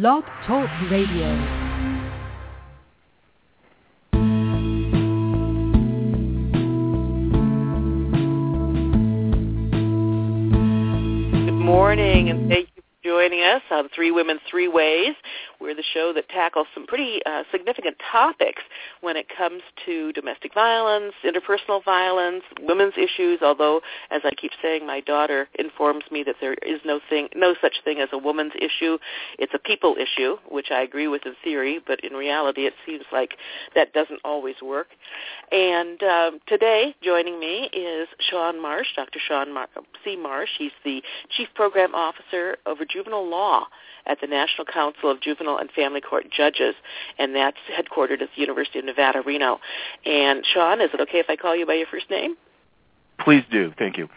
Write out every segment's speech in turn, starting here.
Blog Talk Radio. Good morning, and thank joining us on Three Women, Three Ways. We're the show that tackles some pretty uh, significant topics when it comes to domestic violence, interpersonal violence, women's issues. Although, as I keep saying, my daughter informs me that there is no thing, no such thing as a woman's issue. It's a people issue, which I agree with in theory, but in reality, it seems like that doesn't always work. And um, today, joining me is Shawn Marsh, Dr. Shawn Mar- C. Marsh. He's the Chief Program Officer over Juvenile Law at the National Council of Juvenile and Family Court Judges, and that's headquartered at the University of Nevada, Reno. And Shawn, is it okay if I call you by your first name? Please do. Thank you.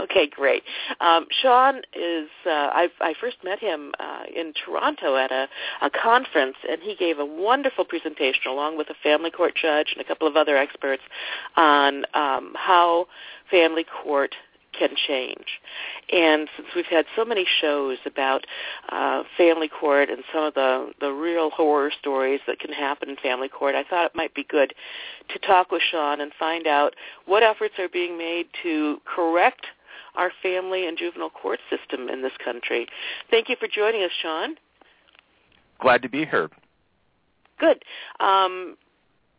Okay, great. Um, Shawn is, uh, I, I first met him uh, in Toronto at a, a conference, and he gave a wonderful presentation along with a family court judge and a couple of other experts on um, how family court can change. And since we've had so many shows about uh, family court and some of the, the real horror stories that can happen in family court, I thought it might be good to talk with Shawn and find out what efforts are being made to correct our family and juvenile court system in this country. Thank you for joining us, Shawn. Glad to be here. Good. Um,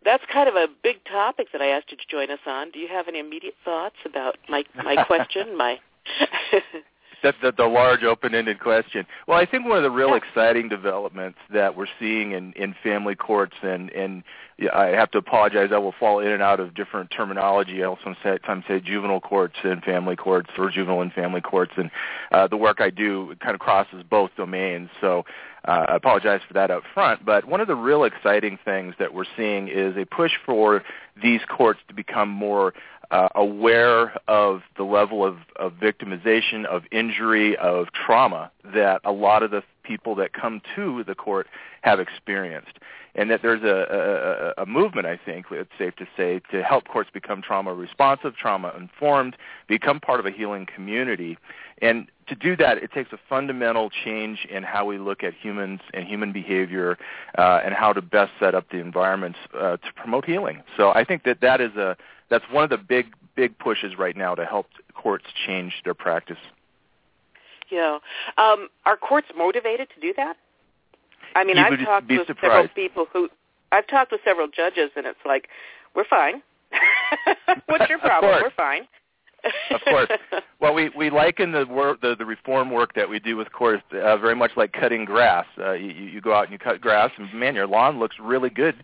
that's kind of a big topic that I asked you to join us on. Do you have any immediate thoughts about my my question? my the, the, the large open-ended question. Well, I think one of the real exciting developments that we're seeing in, in family courts, and, and I have to apologize, I will fall in and out of different terminology. I also sometimes say juvenile courts and family courts, or juvenile and family courts, and uh, the work I do kind of crosses both domains. So uh, I apologize for that up front. But one of the real exciting things that we're seeing is a push for these courts to become more uh, aware of the level of, of victimization, of injury, of trauma that a lot of the people that come to the court have experienced. And that there's a, a, a movement, I think, it's safe to say, to help courts become trauma responsive, trauma informed, become part of a healing community. And to do that, it takes a fundamental change in how we look at humans and human behavior uh, and how to best set up the environments uh, to promote healing. So I think that that is a that's one of the big big pushes right now to help courts change their practice. Yeah, um, are courts motivated to do that? I mean, you I've talked with surprised. several people who I've talked with several judges, and it's like, we're fine. What's your problem? We're fine. of course. Well, we we liken the work, the, the reform work that we do with courts uh, very much like cutting grass. Uh, you, you go out and you cut grass, and man, your lawn looks really good.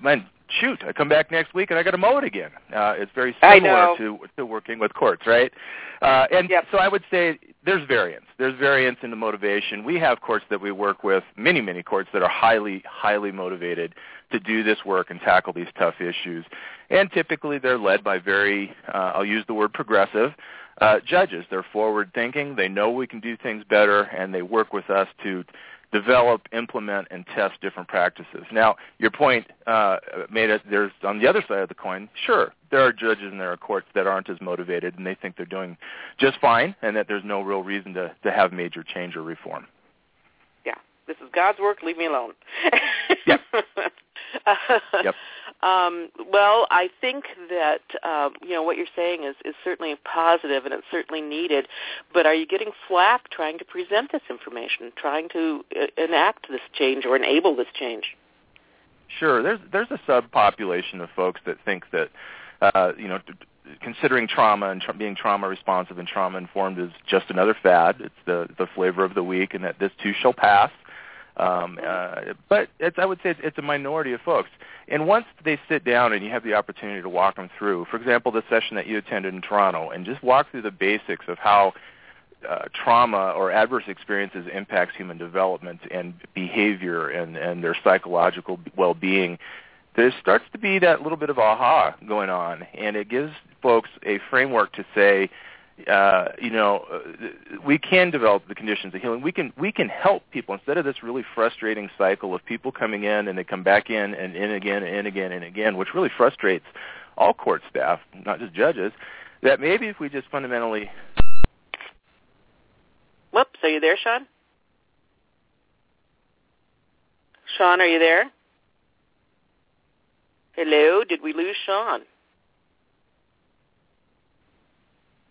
Man, shoot, I come back next week and I got to mow it again. Uh, it's very similar to to working with courts, right? Uh, and yep. so I would say there's variance. There's variance in the motivation. We have courts that we work with, many many courts that are highly highly motivated to do this work and tackle these tough issues. And typically they're led by very, uh, I'll use the word progressive, uh, judges. They're forward thinking. They know we can do things better, and they work with us to develop, implement, and test different practices. Now, your point uh, made it. There's on the other side of the coin. Sure, there are judges and there are courts that aren't as motivated, and they think they're doing just fine, and that there's no real reason to to have major change or reform. Yeah, this is God's work. Leave me alone. yep. yep. Um, well, I think that uh, you know what you're saying is, is certainly positive and it's certainly needed. But are you getting flack trying to present this information, trying to uh, enact this change or enable this change? Sure. There's there's a subpopulation of folks that think that uh, you know. Considering trauma and tra- being trauma responsive and trauma informed is just another fad. It's the the flavor of the week, and that this too shall pass. Um, uh, but it's, I would say it's, it's a minority of folks. And once they sit down and you have the opportunity to walk them through, for example, the session that you attended in Toronto, and just walk through the basics of how uh, trauma or adverse experiences impacts human development and behavior and, and their psychological well-being, there starts to be that little bit of aha going on, and it gives folks a framework to say, uh, you know, uh, we can develop the conditions of healing. We can we can help people instead of this really frustrating cycle of people coming in and they come back in and in again and in again and again, which really frustrates all court staff, not just judges. That maybe if we just fundamentally. Whoops, are you there, Shawn? Shawn, are you there? Hello, did we lose Shawn?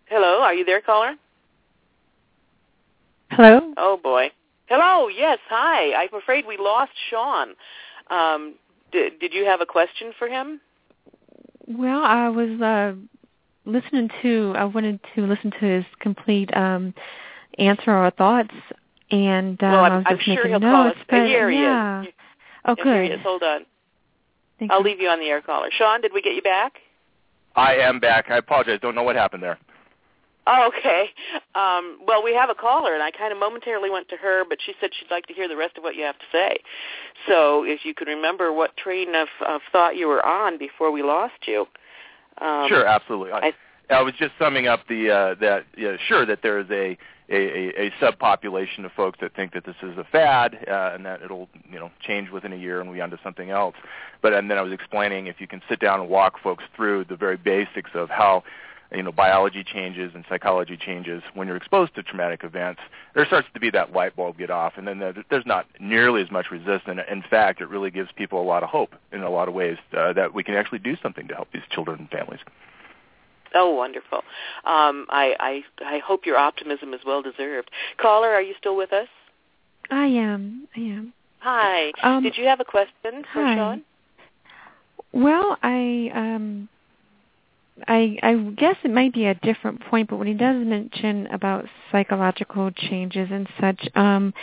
Hello, are you there, caller? Hello? Oh boy. Hello, yes, hi. I'm afraid we lost Shawn. Um, did, did you have a question for him? Well, I was uh, listening to, I wanted to listen to his complete um, answer or thoughts, and uh, well, I'm, I was I'm just sure making he'll notes. call us. But Here he yeah. is. Oh, good. Here he is. Hold on. Thank I'll you. leave you on the air, caller. Shawn, did we get you back? I am back. I apologize. Don't know what happened there. Oh, okay. Um, well, we have a caller, and I kind of momentarily went to her, but she said she'd like to hear the rest of what you have to say. So if you could remember what train of, of thought you were on before we lost you. Um, sure, absolutely. I, I- I was just summing up the uh, that yeah, sure that there is a, a, a, a subpopulation of folks that think that this is a fad uh, and that it'll you know change within a year and we onto something else. But and then I was explaining if you can sit down and walk folks through the very basics of how you know biology changes and psychology changes when you're exposed to traumatic events, there starts to be that light bulb get off, and then there's not nearly as much resistance. In fact, it really gives people a lot of hope in a lot of ways uh, that we can actually do something to help these children and families. Oh, wonderful. Um, I, I, I hope your optimism is well deserved. Caller, are you still with us? I am. I am. Hi. Um, Did you have a question for hi. Shawn? Well, I um I I guess it might be a different point, but when he does mention about psychological changes and such, um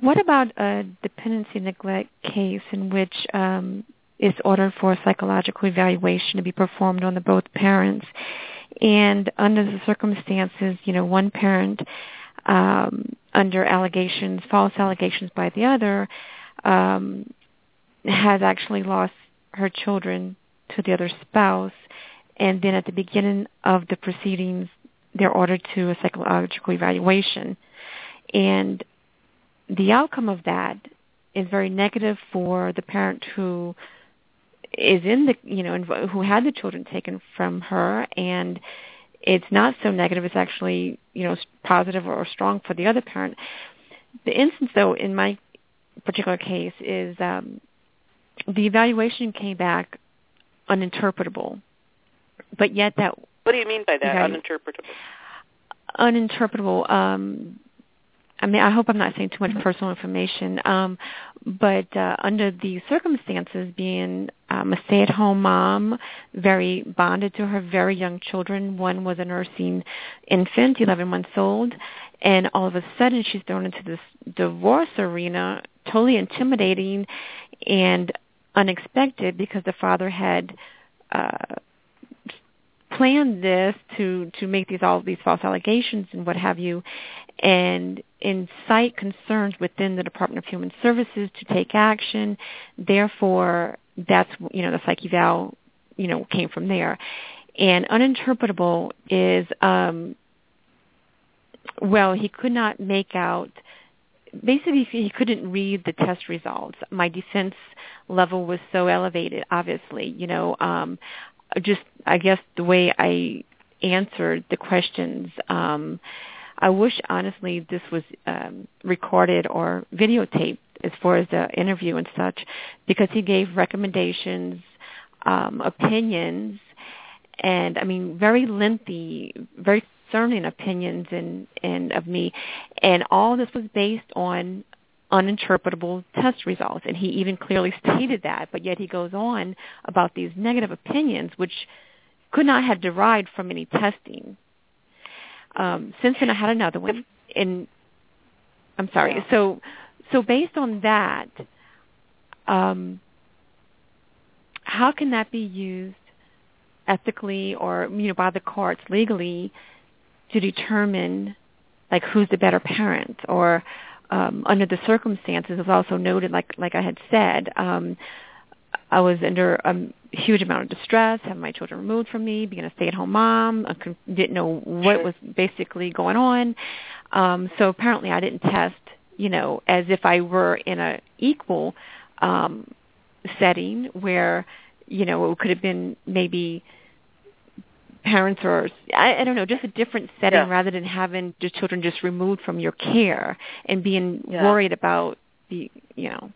what about a dependency neglect case in which um it's ordered for psychological evaluation to be performed on the both parents? And under the circumstances, you know, one parent um under allegations, false allegations by the other, um has actually lost her children to the other spouse, and then at the beginning of the proceedings, they're ordered to a psychological evaluation. And the outcome of that is very negative for the parent who is in the, you know, who had the children taken from her, and it's not so negative. It's actually, you know, positive or strong for the other parent. The instance, though, in my particular case, is um, the evaluation came back uninterpretable, but yet that What do you mean by that? Evalu- Uninterpretable. uninterpretable. Um, I mean, I hope I'm not saying too much personal information, um, but uh, under the circumstances, being um, a stay-at-home mom, very bonded to her very young children. One was a nursing infant, 11 months old, and all of a sudden she's thrown into this divorce arena, totally intimidating and unexpected because the father had uh, planned this to to make these all these false allegations and what have you, and incite concerns within the Department of Human Services to take action. Therefore, that's you know the psych eval you know came from there, and uninterpretable is um, well he could not make out basically he couldn't read the test results. My defense level was so elevated, obviously, you know, um, just I guess the way I answered the questions. Um, I wish honestly this was um, recorded or videotaped as far as the interview and such, because he gave recommendations, um, opinions, and I mean very lengthy, very concerning opinions and and of me, and all this was based on uninterpretable test results. And he even clearly stated that, but yet he goes on about these negative opinions, which could not have derived from any testing. Um, since then, I had another one, and I'm sorry. Yeah. So, so based on that, um, how can that be used ethically or you know by the courts legally to determine like who's the better parent or um, under the circumstances is also noted like like I had said um, I was under a huge amount of distress having my children removed from me being a stay-at-home mom I didn't know what was basically going on. Um, so apparently I didn't test you know as if I were in a equal um, setting where you know it could have been maybe parents or I, I don't know, just a different setting Yeah. rather than having the children just removed from your care and being Yeah. worried about the you know.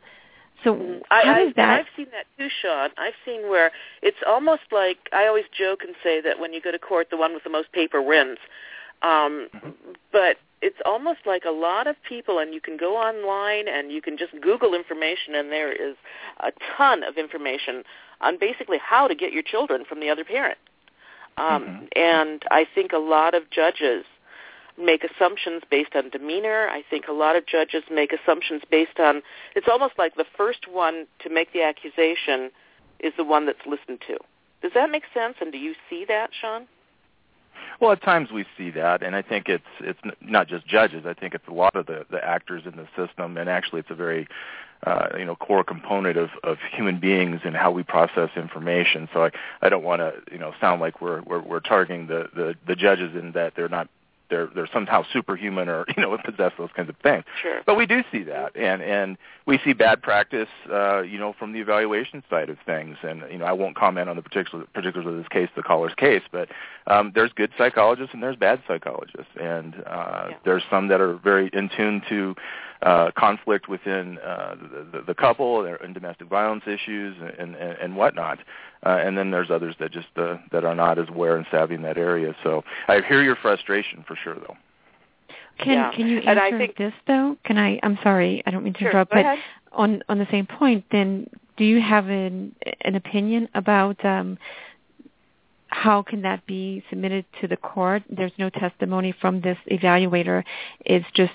So Mm, how I, that? I, I've seen that too, Shawn. I've seen where it's almost like I always joke and say that when you go to court, the one with the most paper wins. Um, but it's almost like a lot of people, and you can go online and you can just Google information, and there is a ton of information on basically how to get your children from the other parent. Um, Mhm. And I think a lot of judges make assumptions based on demeanor. I think a lot of judges make assumptions based on it's almost like the first one to make the accusation is the one that's listened to. Does that make sense? And do you see that, Shawn? Well, at times we see that, and I think it's it's not just judges. I think it's a lot of the the actors in the system, and actually, it's a very uh, you know core component of of human beings and how we process information. So I I don't want to you know sound like we're we're, we're targeting the, the the judges in that they're not they're they're somehow superhuman or you know possess those kinds of things. Sure. But we do see that, and and we see bad practice, uh, you know, from the evaluation side of things. And you know, I won't comment on the particular particulars of this case, the caller's case, but um, there's good psychologists and there's bad psychologists, and uh, Yeah. there's some that are very in tune to uh, conflict within uh, the, the, the couple and domestic violence issues and, and, and whatnot. Uh, and then there's others that just uh, that are not as aware and savvy in that area. So I hear your frustration for sure, though. Can Yeah. can you And I answer think- this though? Can I? I'm sorry, I don't mean to Sure. interrupt, but ahead. on on the same point, then do you have an an opinion about um, how can that be submitted to the court? There's no testimony from this evaluator. It's just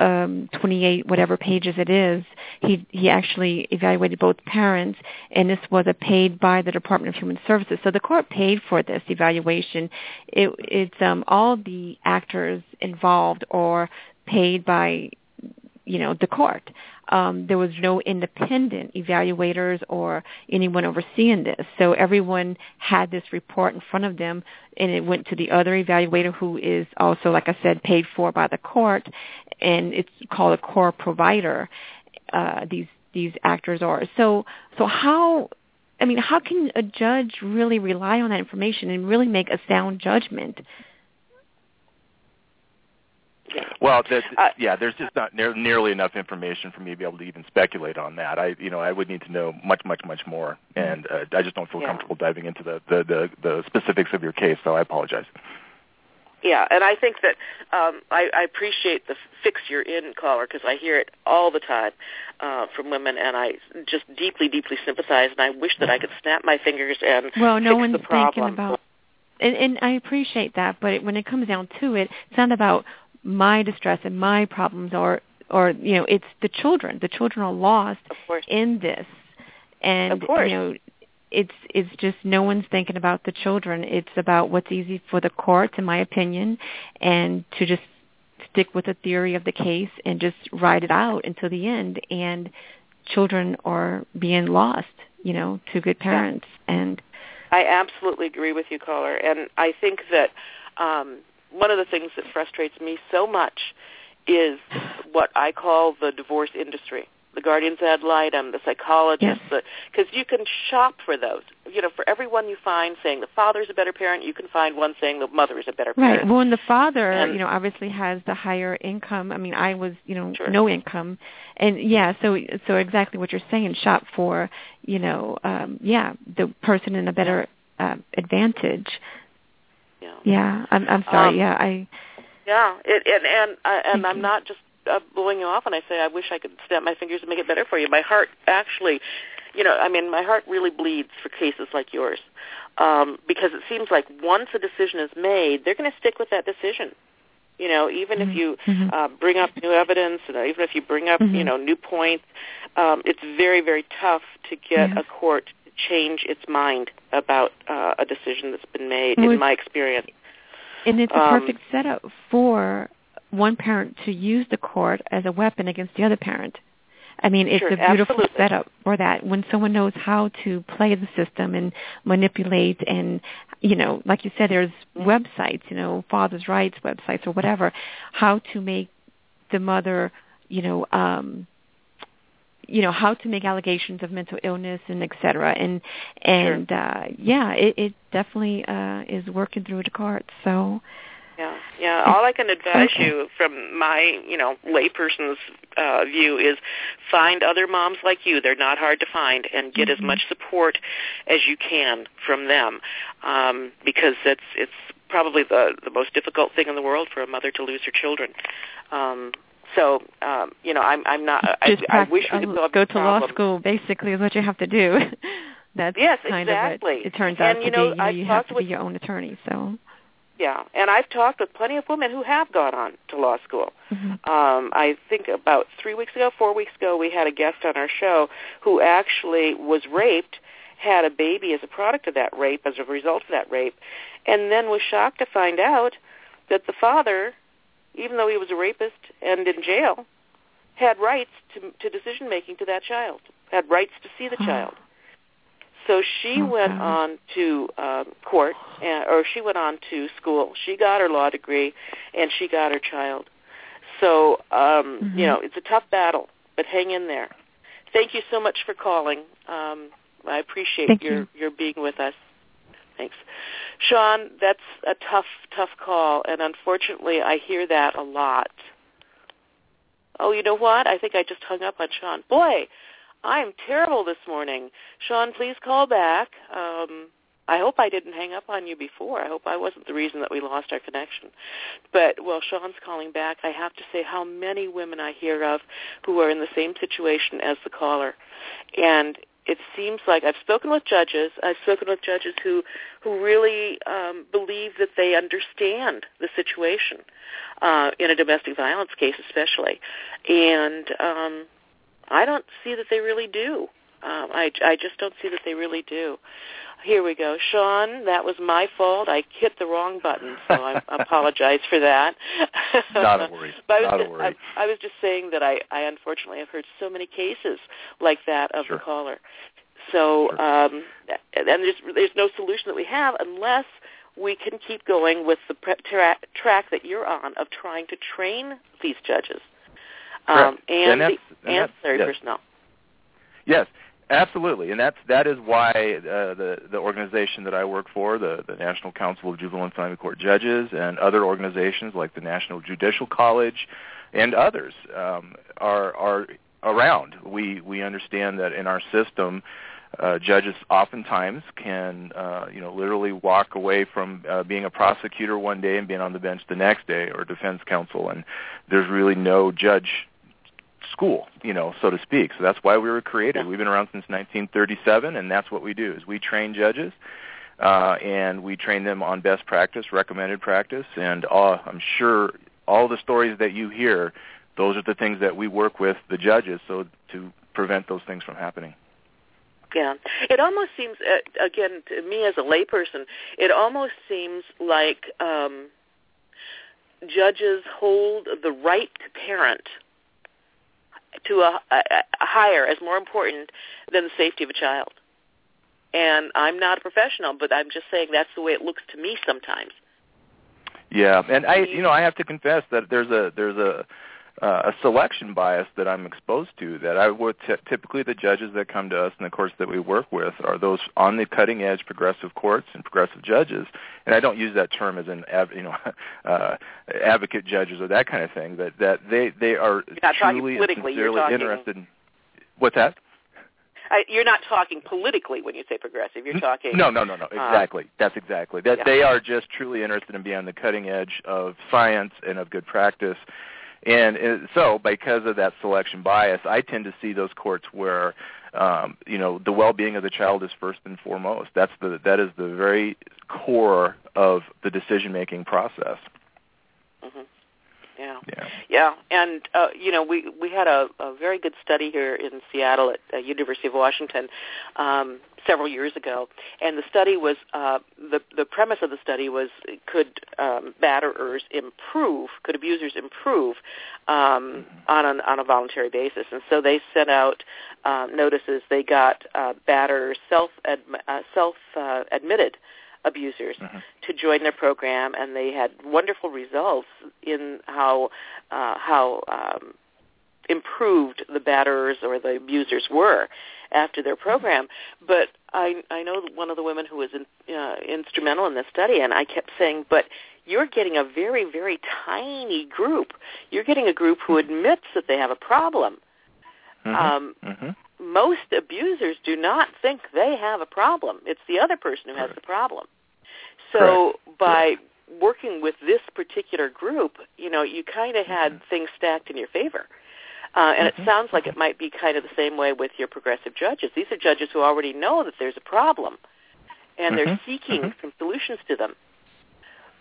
um, 28 whatever pages it is. He he actually evaluated both parents, and this was a paid by the Department of Human Services. So the court paid for this evaluation. It, it's um, all the actors involved or paid by you know the court. Um, there was no independent evaluators or anyone overseeing this. So everyone had this report in front of them, and it went to the other evaluator, who is also, like I said, paid for by the court, and it's called a core provider. Uh, these these actors are. So so how I mean, how can a judge really rely on that information and really make a sound judgment? Well, that, Uh, yeah, there's just not near, nearly enough information for me to be able to even speculate on that. I, you know, I would need to know much, much, much more, and uh, I just don't feel Yeah. comfortable diving into the, the the the specifics of your case. So I apologize. Yeah, and I think that um, I, I appreciate the fix you're in caller because I hear it all the time uh, from women, and I just deeply, deeply sympathize. And I wish that I could snap my fingers and Well, no fix one's the problem. thinking about, and, and I appreciate that, but when it comes down to it, it's not about my distress and my problems, or or you know, it's the children. The children are lost in this, and Of course. you know, it's it's just no one's thinking about the children. It's about what's easy for the courts, in my opinion, and to just stick with the theory of the case and just ride it out until the end. And children are being lost, you know, to good parents, and I absolutely agree with you, caller, and I think that um, one of the things that frustrates me so much is what I call the divorce industry. The guardians ad litem, the psychologists, Yes. because you can shop for those. You know, for everyone you find saying the father's a better parent, you can find one saying the mother is a better parent. Right. Well, and the father, And- you know, obviously has the higher income. I mean, I was, you know, Sure. no income, and yeah. So, so exactly what you're saying. Shop for, you know, um, yeah, the person in a better um, advantage. Yeah. Yeah. I'm, I'm sorry. Um, yeah. I. Yeah, it, and and uh, and I'm you. not just uh, blowing you off when I say I wish I could snap my fingers and make it better for you. My heart actually, you know, I mean, my heart really bleeds for cases like yours um, because it seems like once a decision is made, they're going to stick with that decision. You know, even if Mhm, you mhm. uh, bring up new evidence, and even if you bring up, you Mhm. know, new points, um, it's very, very tough to get Yes. a court change its mind about uh, a decision that's been made. Well, in my experience, And it's a um, perfect setup for one parent to use the court as a weapon against the other parent. I mean, it's Sure, a beautiful absolutely. setup for that. When someone knows how to play the system and manipulate and, you know, like you said, there's websites, you know, father's rights websites or whatever, how to make the mother, you know, um, you know how to make allegations of mental illness and et cetera and and uh yeah it, it definitely uh is working through the courts so Yeah, yeah. All I can advise okay. you from my, you know, layperson's uh, view is find other moms like you. They're not hard to find, and get mm-hmm. as much support as you can from them, um, because it's it's probably the the most difficult thing in the world for a mother to lose her children. Um, so, um, you know, I'm I'm not. Just I, I wish we could go to law school. Basically, is what you have to do. That's yes, kind exactly. of what it turns and, out you to know, be. You know, I've you have to with, be your own attorney. So. Yeah, and I've talked with plenty of women who have gone on to law school. Mm-hmm. Um, I think about three weeks ago, four weeks ago, we had a guest on our show who actually was raped, had a baby as a product of that rape, as a result of that rape, and then was shocked to find out that the father, even though he was a rapist and in jail, had rights to, to decision making to that child, had rights to see the child. So she okay. went on to um, court, and, or she went on to school. She got her law degree, and she got her child. So um, mm-hmm. you know, it's a tough battle, but hang in there. Thank you so much for calling. Um, I appreciate Thank your you. your being with us. Thanks, Shawn. That's a tough tough call, and unfortunately, I hear that a lot. Oh, you know what? I think I just hung up on Shawn. Boy, I'm terrible this morning. Shawn, please call back. Um, I hope I didn't hang up on you before. I hope I wasn't the reason that we lost our connection. But while Shawn's calling back, I have to say how many women I hear of who are in the same situation as the caller. And it seems like I've spoken with judges. I've spoken with judges who who really um, believe that they understand the situation uh, in a domestic violence case, especially, and um, I don't see that they really do. Um, I, I just don't see that they really do. Here we go. Shawn, that was my fault. I hit the wrong button, so I apologize for that. Not a worry. but I was Not just, a worry. I, I was just saying that I, I unfortunately have heard so many cases like that of Sure. the caller. So, Sure. um, and there's there's no solution that we have unless we can keep going with the tra- track that you're on of trying to train these judges um, and, And the ancillary yes. personnel. Yes, absolutely, and that's that is why uh, the the organization that I work for, the the National Council of Juvenile and Family Court Judges, and other organizations like the National Judicial College, and others um, are are around. We we understand that in our system. Uh, judges oftentimes can, uh, you know, literally walk away from uh, being a prosecutor one day and being on the bench the next day, or defense counsel, and there's really no judge school, you know, so to speak. So that's why we were created. Yeah. We've been around since 1937, and that's what we do: is we train judges, uh, and we train them on best practice, recommended practice, and uh, I'm sure all the stories that you hear, those are the things that we work with the judges, so to prevent those things from happening. Yeah, it almost seems, uh, again, to me as a layperson, it almost seems like um, judges hold the right to parent to a, a, a higher as more important than the safety of a child. And I'm not a professional, but I'm just saying that's the way it looks to me sometimes. Yeah, and I, you know, I have to confess that there's a there's a uh, a selection bias that I'm exposed to. That I would t- typically the judges that come to us and the courts that we work with are those on the cutting edge progressive courts and progressive judges. And I don't use that term as an av- you know uh, advocate judges or that kind of thing. That that they they are You're not talking truly and politically, you're sincerely talking- interested. In, what's that? I, you're not talking politically when you say progressive. You're talking No, no, no, no. Exactly. That's exactly. That yeah. they are just truly interested in being on the cutting edge of science and of good practice. And uh, so, because of that selection bias, I tend to see those courts where, um, you know, the well-being of the child is first and foremost. That's the that is the very core of the decision-making process. hmm Yeah. Yeah. Yeah, and uh, you know we we had a, a very good study here in Seattle at uh, University of Washington um, several years ago, and the study was uh, the the premise of the study was could um, batterers improve, could abusers improve um, on an, on a voluntary basis, and so they sent out uh, notices. They got uh, batterers self uh, self uh, admitted abusers Mhm. to join their program, and they had wonderful results in how uh, how um, improved the batterers or the abusers were after their program. But I I know one of the women who was in, uh, instrumental in this study, and I kept saying, but you're getting a very, very tiny group. You're getting a group who admits that they have a problem. Mhm. Um, Mhm. Most abusers do not think they have a problem. It's the other person who has the problem. So Correct. by working with this particular group, you know, you kind of had Mhm. things stacked in your favor. Uh, and Mhm. it sounds like it might be kind of the same way with your progressive judges. These are judges who already know that there's a problem, and they're Mhm. seeking Mhm. some solutions to them.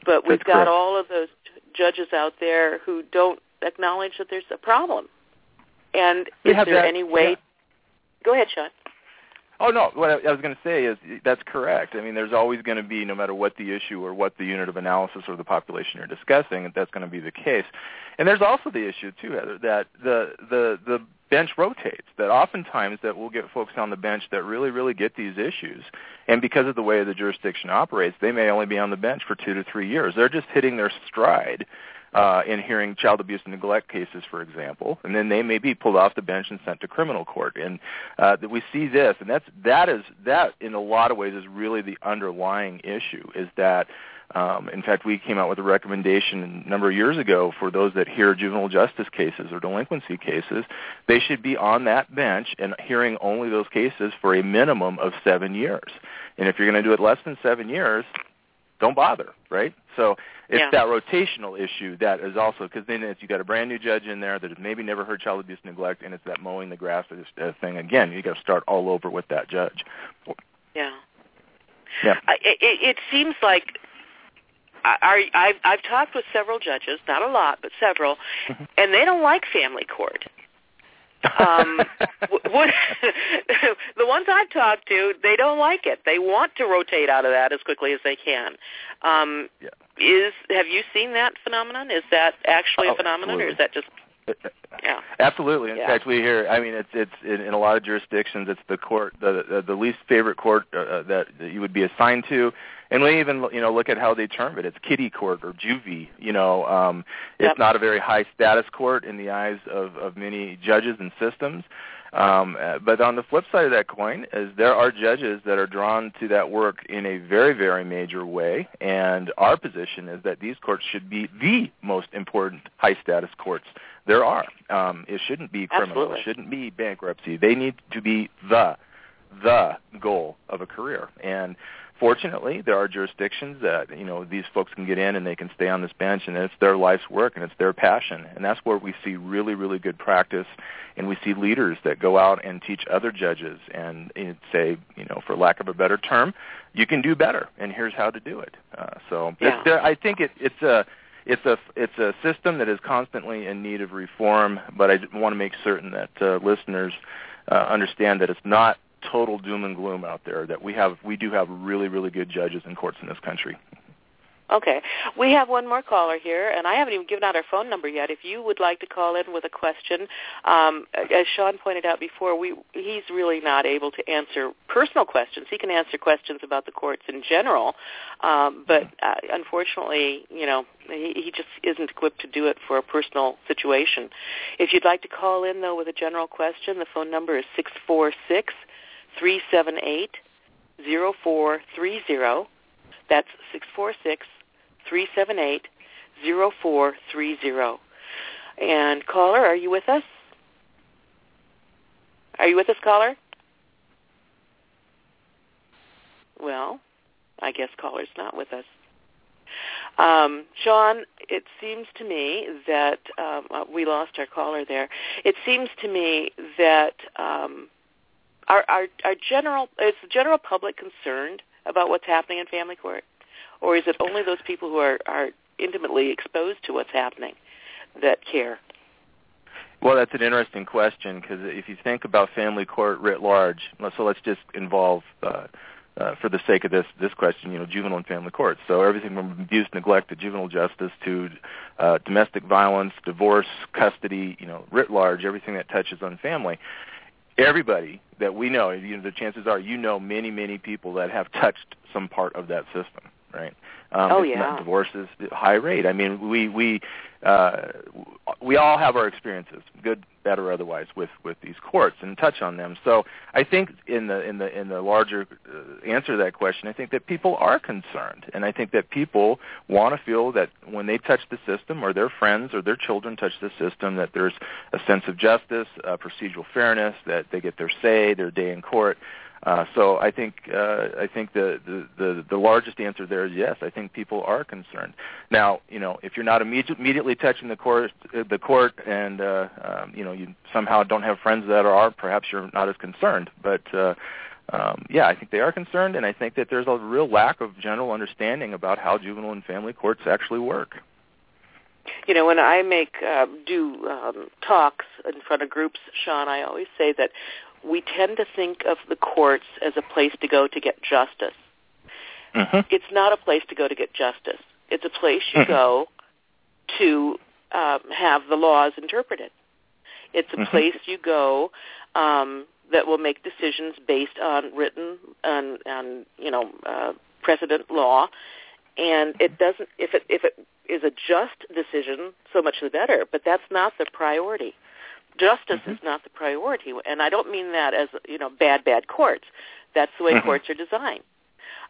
But we've That's got correct. all of those judges out there who don't acknowledge that there's a problem. And We is there that- any way? yeah. Go ahead, Shawn. Oh no, what I, was going to say is that's correct. I mean, there's always going to be, no matter what the issue or what the unit of analysis or the population you're discussing, that's going to be the case. And there's also the issue too, Heather, that the the the bench rotates. That oftentimes that we'll get folks on the bench that really really get these issues, and because of the way the jurisdiction operates, they may only be on the bench for two to three years. They're just hitting their stride uh, in hearing child abuse and neglect cases, for example, and then they may be pulled off the bench and sent to criminal court. And uh, that we see this, and that's that is that in a lot of ways is really the underlying issue. Is that um, in fact, we came out with a recommendation a number of years ago for those that hear juvenile justice cases or delinquency cases, they should be on that bench and hearing only those cases for a minimum of seven years. And if you're going to do it less than seven years, don't bother, right? So it's Yeah. that rotational issue that is also because then it's you got a brand new judge in there that has maybe never heard child abuse neglect, and it's that mowing the grass uh, thing again. You got to start all over with that judge. Yeah. Yeah. I, it, it seems like I, I, I've, I've talked with several judges, not a lot, but several, and they don't like family court. Um, w- what, the ones I've talked to, they don't like it. They want to rotate out of that as quickly as they can. Um, Yeah. Is have you seen that phenomenon? Is that actually Oh, a phenomenon, or is that just yeah? Absolutely. In Yeah. fact, we hear. I mean, it's it's in, in a lot of jurisdictions, it's the court, the the, the least favorite court uh, uh, that, that you would be assigned to, and we even you know look at how they term it. It's kiddie court or juvie. You know, um, it's not a very high status court in the eyes of of many judges and systems. Um, uh, but on the flip side of that coin is there are judges that are drawn to that work in a very, very major way, and our position is that these courts should be the most important high status courts there are. Um, it shouldn't be criminal. Absolutely. It shouldn't be bankruptcy. They need to be the the goal of a career. And fortunately, there are jurisdictions that you know these folks can get in and they can stay on this bench, and it's their life's work and it's their passion. And that's where we see really, really good practice, and we see leaders that go out and teach other judges and, and say, you know, for lack of a better term, you can do better, and here's how to do it. Uh, so Yeah. there, I think it, it's a it's a it's a system that is constantly in need of reform, but I want to make certain that uh, listeners uh, understand that it's not total doom and gloom out there. That we have we do have really really good judges and courts in this country. Okay. We have one more caller here, and I haven't even given out our phone number yet. If you would like to call in with a question, um, as Shawn pointed out before, we he's really not able to answer personal questions. He can answer questions about the courts in general, um, but uh, unfortunately, you know, he, he just isn't equipped to do it for a personal situation. If you'd like to call in, though, with a general question, the phone number is six four six three seven eight zero four three zero. That's six four six three seven eight zero four three zero. And caller, are you with us? Are you with us, caller? Well, I guess caller's not with us. Um, Shawn, it seems to me that um, uh, we lost our caller there. It seems to me that um, our, our, our general is the general public concerned about what's happening in family court, or is it only those people who are, are intimately exposed to what's happening that care? Well, that's an interesting question because if you think about family court writ large, so let's just involve, uh, uh, for the sake of this this question, you know, juvenile and family courts. So everything from abuse, neglect to juvenile justice to uh, domestic violence, divorce, custody, you know, writ large, everything that touches on family. Everybody that we know, you know, the chances are you know many, many people that have touched some part of that system, right? Um, oh yeah. Not, divorce is high rate. I mean, we we uh, we all have our experiences, good, bad, or otherwise, with with these courts, and touch on them. So I think in the in the in the larger uh, answer to that question, I think that people are concerned, and I think that people want to feel that when they touch the system, or their friends or their children touch the system, that there's a sense of justice, uh, procedural fairness, that they get their say, their day in court. Uh, so I think uh, I think the, the, the the largest answer there is yes. I think people are concerned. Now, you know, if you're not immediate, immediately touching the court, the court, and uh, um, you know you somehow don't have friends that are, perhaps you're not as concerned. But uh, um, yeah, I think they are concerned, and I think that there's a real lack of general understanding about how juvenile and family courts actually work. You know, when I make uh, do um, talks in front of groups, Shawn, I always say that we tend to think of the courts as a place to go to get justice. Mm-hmm. It's not a place to go to get justice. It's a place you mm-hmm. go to um, have the laws interpreted. It's a mm-hmm. place you go um, that will make decisions based on written on, on you know uh, precedent law, and it doesn't. If it if it is a just decision, so much the better. But that's not the priority justice mm-hmm. is not the priority, and I don't mean that as you know bad bad courts. That's the way mm-hmm. courts are designed.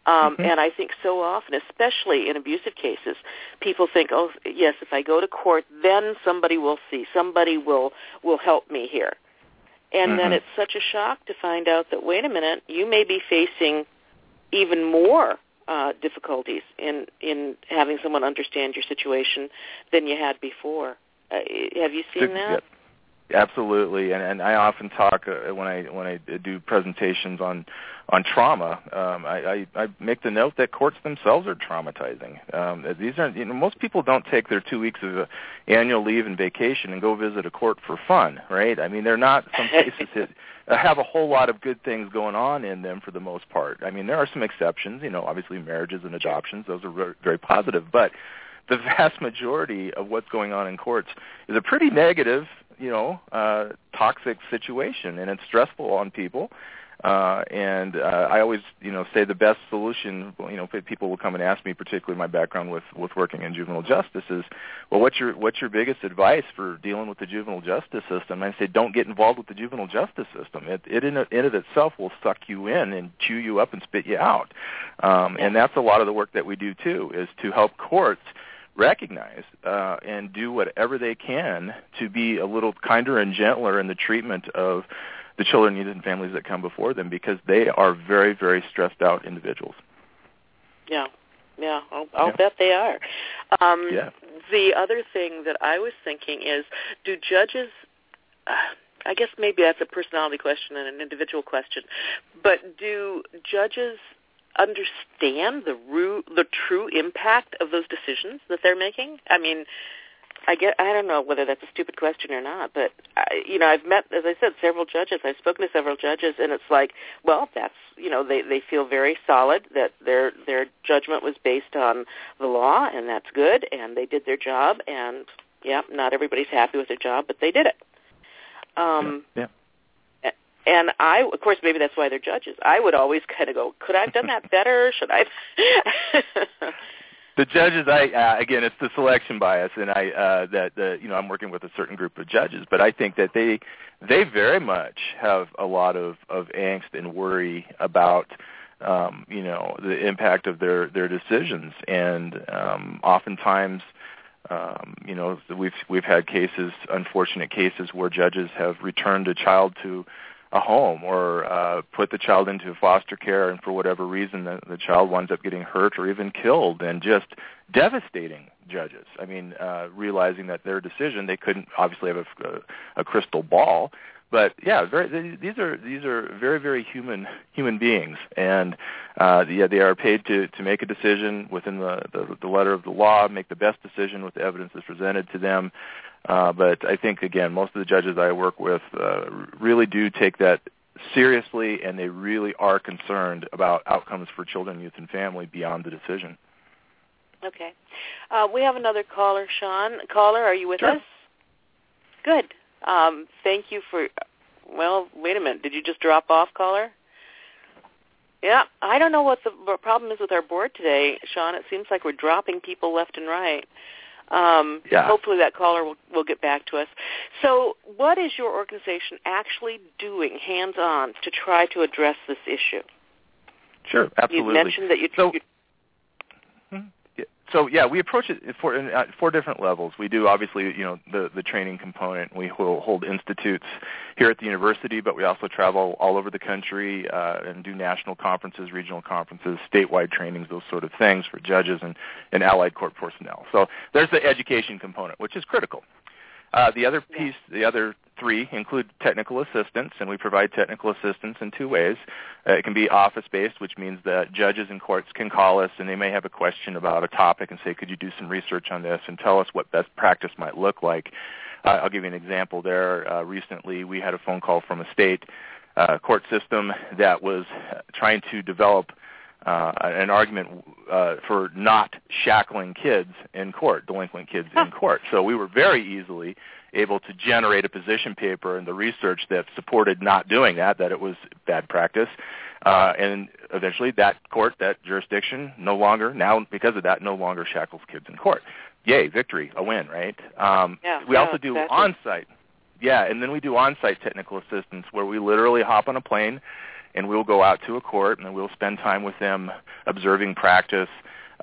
Um, mm-hmm. And I think so often, especially in abusive cases, people think, "Oh, yes, if I go to court, then somebody will see, somebody will will help me here." And then Mm-hmm. it's such a shock to find out that wait a minute, you may be facing even more uh, difficulties in in having someone understand your situation than you had before. Uh, have you seen that? Absolutely, and and I often talk uh, when I when I do presentations on on trauma. Um, I, I I make the note that courts themselves are traumatizing. Um, these are you know most people don't take their two weeks of uh, annual leave and vacation and go visit a court for fun, right? I mean, they're not some places that have a whole lot of good things going on in them for the most part. I mean, there are some exceptions. You know, obviously marriages and adoptions; those are very, very positive, but the vast majority of what's going on in courts is a pretty negative you know uh, toxic situation, and it's stressful on people. Uh, and uh, I always, you know, say the best solution. You know, people will come and ask me, particularly my background with with working in juvenile justice, is, well, what's your what's your biggest advice for dealing with the juvenile justice system? And I say, don't get involved with the juvenile justice system. It it in, in of itself will suck you in and chew you up and spit you out. Um, and that's a lot of the work that we do too, is to help courts recognize uh, and do whatever they can to be a little kinder and gentler in the treatment of the children, youth, and families that come before them because they are very, very stressed out individuals. Yeah, yeah, I'll, I'll yeah. bet they are. Um, yeah. The other thing that I was thinking is, do judges? Uh, I guess maybe that's a personality question and an individual question, but do judges understand the ru- the true impact of those decisions that they're making? I mean, I get I don't know whether that's a stupid question or not, but I, you know, I've met as I said several judges. I've spoken to several judges and it's like, well, that's, you know, they they feel very solid that their their judgment was based on the law and that's good and they did their job and yeah, not everybody's happy with their job, but they did it. Um yeah. yeah. And I, of course, maybe that's why they're judges. I would always kind of go, could I have done that better? Should I? the judges, I uh, again, it's the selection bias, and I uh, that the you know I'm working with a certain group of judges, but I think that they they very much have a lot of of angst and worry about um, you know the impact of their their decisions, and um, oftentimes. Um, you know, we've we've had cases, unfortunate cases, where judges have returned a child to a home or uh, put the child into foster care and for whatever reason the, the child winds up getting hurt or even killed and just devastating judges. I mean, uh, realizing that their decision, they couldn't obviously have a, a, crystal ball, but yeah, very, these are these are very very human human beings, and uh, yeah, they are paid to to make a decision within the, the the letter of the law, make the best decision with the evidence that's presented to them. Uh, but I think again, most of the judges I work with uh, really do take that seriously, and they really are concerned about outcomes for children, youth, and family beyond the decision. Okay, uh, we have another caller, Shawn. Caller, are you with sure. us? Good. Um, thank you for. Well, wait a minute. Did you just drop off, caller? Yeah, I don't know what the problem is with our board today, Shawn. It seems like we're dropping people left and right. Um, yeah. Hopefully that caller will, will get back to us. So what is your organization actually doing hands-on to try to address this issue? Sure, absolutely. You mentioned that you, so, you so yeah, we approach it for at four different levels. We do obviously, you know, the the training component. We will hold institutes here at the university, but we also travel all over the country uh, and do national conferences, regional conferences, statewide trainings, those sort of things for judges and, and allied court personnel. So there's the education component, which is critical. Uh, the other piece, the other three include technical assistance, and we provide technical assistance in two ways. Uh, it can be office-based, which means that judges and courts can call us and they may have a question about a topic and say, could you do some research on this and tell us what best practice might look like. Uh, I'll give you an example there. Uh, recently, we had a phone call from a state uh, court system that was trying to develop uh, an argument uh, for not shackling kids in court, delinquent kids in court. So we were very easily able to generate a position paper and the research that supported not doing that, that it was bad practice. Uh, and eventually that court, that jurisdiction, no longer, now because of that, no longer shackles kids in court. Yay, victory, a win, right? Um, yeah, we yeah, also do exactly. on-site. Yeah, and then we do on-site technical assistance where we literally hop on a plane and we'll go out to a court and we'll spend time with them observing practice,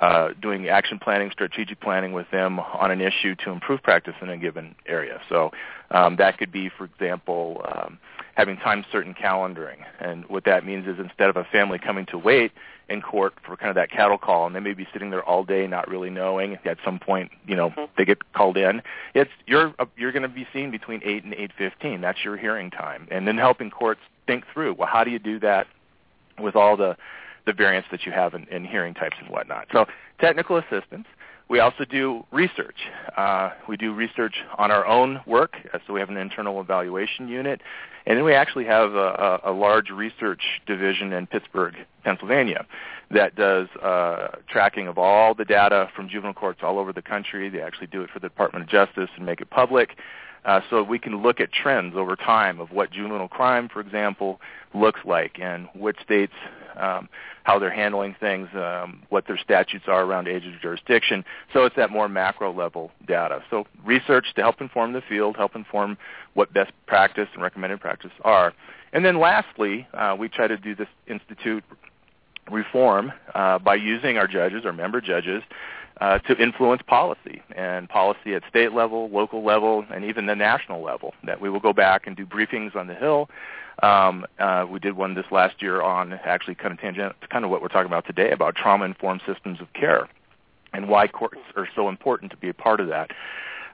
uh, doing action planning, strategic planning with them on an issue to improve practice in a given area. So um, that could be, for example, um, having time certain calendaring. And what that means is instead of a family coming to wait in court for kind of that cattle call, and they may be sitting there all day not really knowing. At some point, you know, they get called in. It's you're uh, you're going to be seen between eight and eight fifteen. That's your hearing time, and then helping courts think through. Well, how do you do that with all the the variants that you have in, in hearing types and whatnot? So technical assistance. We also do research. Uh, we do research on our own work, uh, so we have an internal evaluation unit, and then we actually have a, a, a large research division in Pittsburgh, Pennsylvania, that does uh, tracking of all the data from juvenile courts all over the country. They actually do it for the Department of Justice and make it public. Uh, so we can look at trends over time of what juvenile crime, for example, looks like and which states, um, how they're handling things, um, what their statutes are around age of jurisdiction. So it's that more macro level data. So research to help inform the field, help inform what best practice and recommended practice are. And then lastly, uh, we try to do this institute reform uh, by using our judges, our member judges, uh, to influence policy and policy at state level, local level, and even the national level. That we will go back and do briefings on the Hill. Um, uh, we did one this last year on actually kind of tangent, kind of what we're talking about today about trauma-informed systems of care and why courts are so important to be a part of that.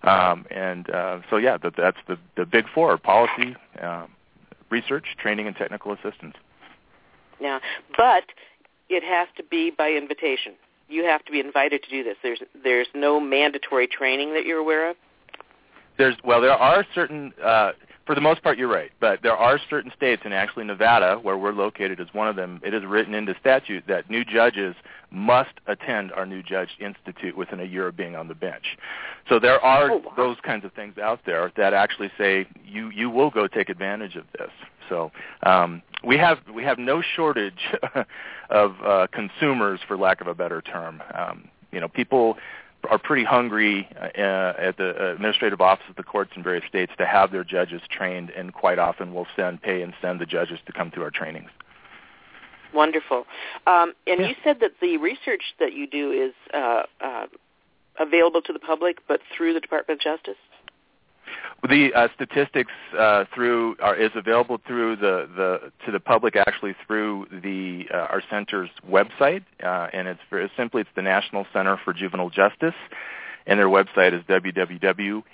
Um, and uh, so, yeah, that, that's the, the big four: policy, um, research, training, and technical assistance. Yeah, but it has to be by invitation you have to be invited to do this. There's there's no mandatory training that you're aware of. There's well, there are certain. Uh, for the most part, you're right, but there are certain states, and actually Nevada, where we're located, is one of them. It is written into statute that new judges must attend our new judge institute within a year of being on the bench. So there are oh, wow. those kinds of things out there that actually say you you will go take advantage of this. So um, we have we have no shortage of uh, consumers, for lack of a better term. Um, you know, people are pretty hungry uh, at the administrative office of the courts in various states to have their judges trained, and quite often will send pay and send the judges to come to our trainings. Wonderful. Um, and Yeah. you said that the research that you do is uh, uh, available to the public, but through the Department of Justice. The uh, statistics uh, through are, is available through the, the to the public actually through the uh, our center's website, uh, and it's very simply it's the National Center for Juvenile Justice, and their website is www.ncjj.org,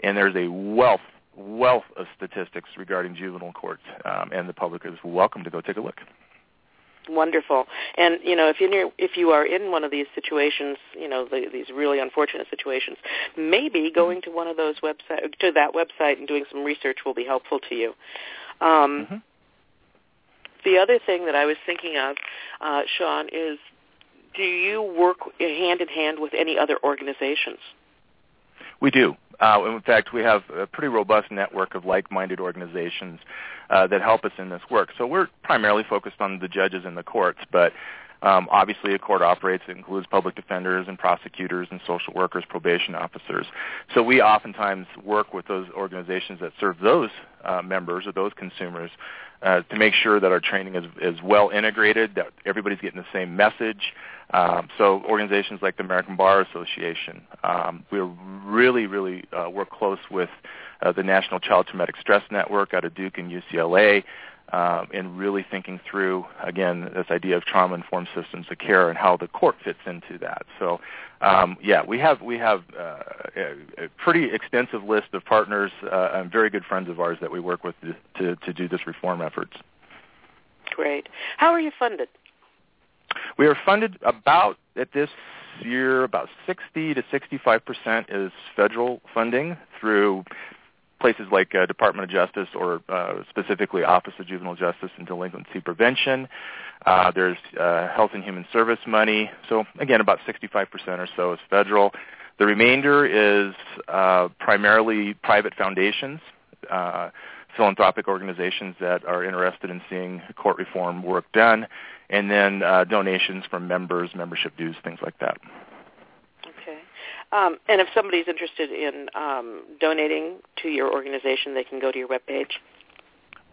and there's a wealth wealth of statistics regarding juvenile courts, um, and the public is welcome to go take a look. Wonderful. And you know, if you if you are in one of these situations, you know, the, these really unfortunate situations, maybe going to one of those website to that website and doing some research will be helpful to you. Um, Mhm. The other thing that I was thinking of, uh, Shawn, is do you work hand in hand with any other organizations? We do. Uh, in fact, we have a pretty robust network of like-minded organizations uh, that help us in this work. So we're primarily focused on the judges and the courts, but um, obviously, a court operates. It includes public defenders and prosecutors and social workers, probation officers. So we oftentimes work with those organizations that serve those uh, members or those consumers uh, to make sure that our training is, is well integrated, that everybody's getting the same message. Um, so organizations like the American Bar Association, um, we really, really uh, work close with uh, the National Child Traumatic Stress Network out of Duke and UCLA um, and really thinking through again this idea of trauma-informed systems of care and how the court fits into that. So, um, yeah, we have we have uh, a, a, pretty extensive list of partners uh, and very good friends of ours that we work with to, to, to do this reform efforts. Great. How are you funded? We are funded about at this year about 60 to 65 percent is federal funding through places like uh, Department of Justice or uh, specifically Office of Juvenile Justice and Delinquency Prevention. Uh, there's uh, Health and Human Service money. So again, about 65% or so is federal. The remainder is uh, primarily private foundations, uh, philanthropic organizations that are interested in seeing court reform work done, and then uh, donations from members, membership dues, things like that. Um, and if somebody's interested in um, donating to your organization, they can go to your webpage.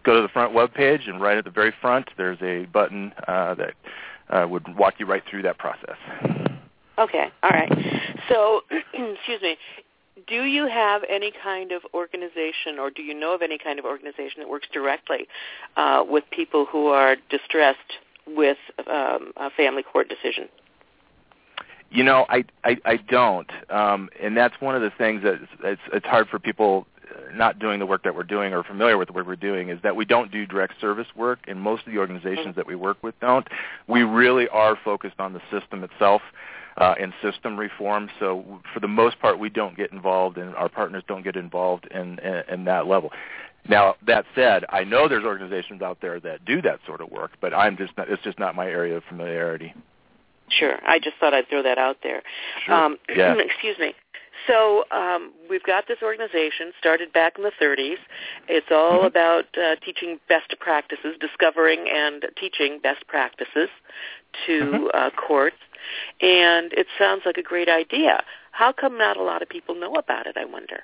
Go to the front web page, and right at the very front, there's a button uh, that uh, would walk you right through that process. Okay, all right. So, excuse me. Do you have any kind of organization, or do you know of any kind of organization that works directly uh, with people who are distressed with um, a family court decision? You know, I I, I don't, um, and that's one of the things that it's it's hard for people not doing the work that we're doing or familiar with the work we're doing is that we don't do direct service work, and most of the organizations that we work with don't. We really are focused on the system itself uh, and system reform. So for the most part, we don't get involved, and our partners don't get involved in in, in that level. Now that said, I know there's organizations out there that do that sort of work, but I'm just not, it's just not my area of familiarity. Sure. I just thought I'd throw that out there. Sure. Um, yeah. excuse me. So um, we've got this organization started back in the 30s. It's all mm-hmm. about uh, teaching best practices, discovering and teaching best practices to mm-hmm. uh, courts, and it sounds like a great idea. How come not a lot of people know about it? I wonder.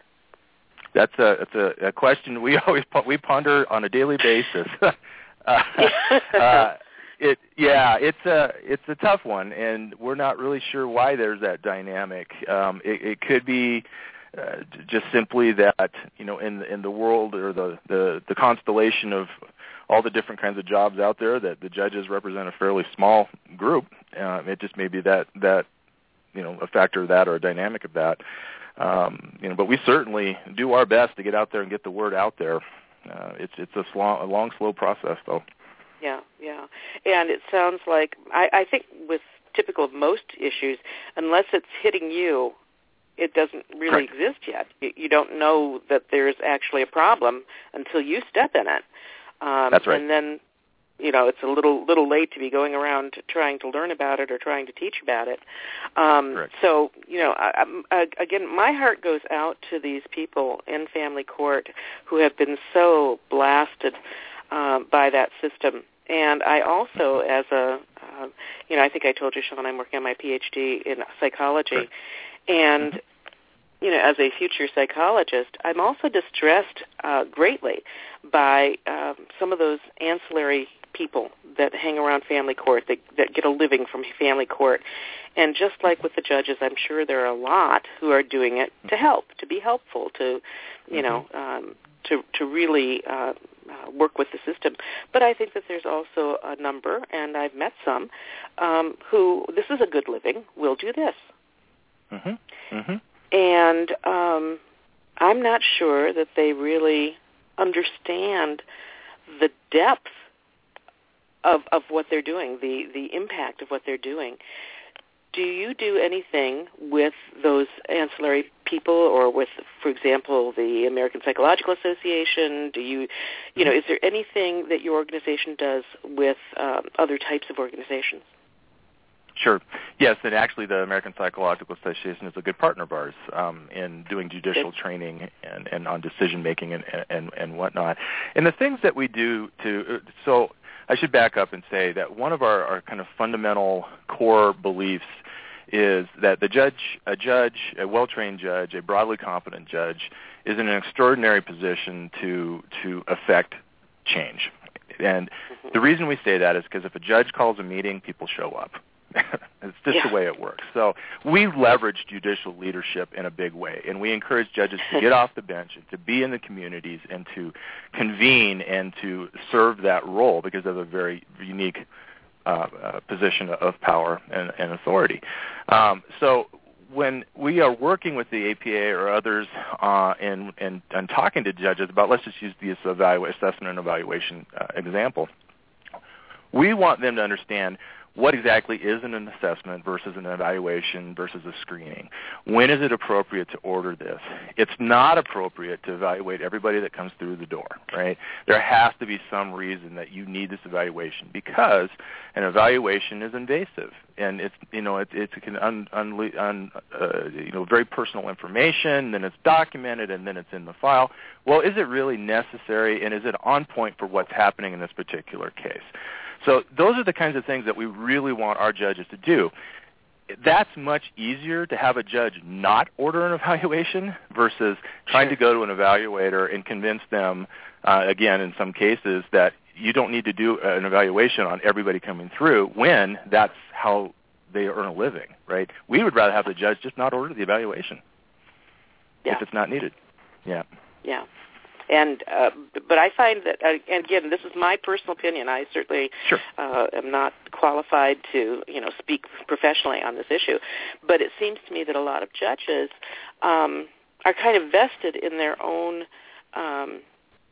That's a that's a, a question we always we ponder on a daily basis. uh, uh, it yeah, it's a it's a tough one, and we're not really sure why there's that dynamic. Um, it, it could be uh, just simply that you know in in the world or the the the constellation of all the different kinds of jobs out there that the judges represent a fairly small group. Uh, it just may be that that you know a factor of that or a dynamic of that. Um, you know, but we certainly do our best to get out there and get the word out there. Uh, it's it's a, slow, a long, slow process, though. Yeah, yeah. And it sounds like I, I think with typical of most issues, unless it's hitting you, it doesn't really exist yet. You, you don't know that there's actually a problem until you step in it. Um, That's right. And then, you know, it's a little little late to be going around trying to learn about it or trying to teach about it. Um, Correct. So, you know, I, I, again, my heart goes out to these people in family court who have been so blasted um, by that system and I also, as a, uh, you know, I think I told you, Shawn, I'm working on my PhD in psychology, and you know, as a future psychologist, I'm also distressed uh, greatly by um, some of those ancillary people that hang around family court that, that get a living from family court. And just like with the judges, I'm sure there are a lot who are doing it to help, to be helpful, to, you mm-hmm. know, um, to to really uh, uh, work with the system. But I think that there's also a number, and I've met some, um, who this is a good living. We'll do this. Mm-hmm. Mm-hmm. And um, I'm not sure that they really understand the depth of of what they're doing, the the impact of what they're doing do you do anything with those ancillary people or with for example the American Psychological Association do you you know is there anything that your organization does with um, other types of organizations Sure. Yes, and actually, the American Psychological Association is a good partner of ours um, in doing judicial training and, and on decision making and, and and whatnot. And the things that we do to so I should back up and say that one of our, our kind of fundamental core beliefs is that the judge, a judge, a well-trained judge, a broadly competent judge, is in an extraordinary position to to affect change. And mm-hmm. the reason we say that is because if a judge calls a meeting, people show up. it's just yeah. the way it works. So we leverage judicial leadership in a big way, and we encourage judges to get off the bench and to be in the communities and to convene and to serve that role because of a very unique uh, uh, position of power and, and authority. Um, so when we are working with the APA or others uh, and, and, and talking to judges about, let's just use this evaluate, assessment and evaluation uh, example, we want them to understand what exactly is an assessment versus an evaluation versus a screening? When is it appropriate to order this? It's not appropriate to evaluate everybody that comes through the door, right? There has to be some reason that you need this evaluation because an evaluation is invasive and it's you know it, it's can un, un, un uh, you know very personal information then it's documented and then it's in the file well is it really necessary and is it on point for what's happening in this particular case so those are the kinds of things that we really want our judges to do. That's much easier to have a judge not order an evaluation versus trying to go to an evaluator and convince them, uh, again, in some cases, that you don't need to do an evaluation on everybody coming through when that's how they earn a living, right? We would rather have the judge just not order the evaluation yeah. if it's not needed. Yeah. Yeah and uh, but I find that uh, and again this is my personal opinion. I certainly sure. uh, am not qualified to you know speak professionally on this issue, but it seems to me that a lot of judges um, are kind of vested in their own. Um,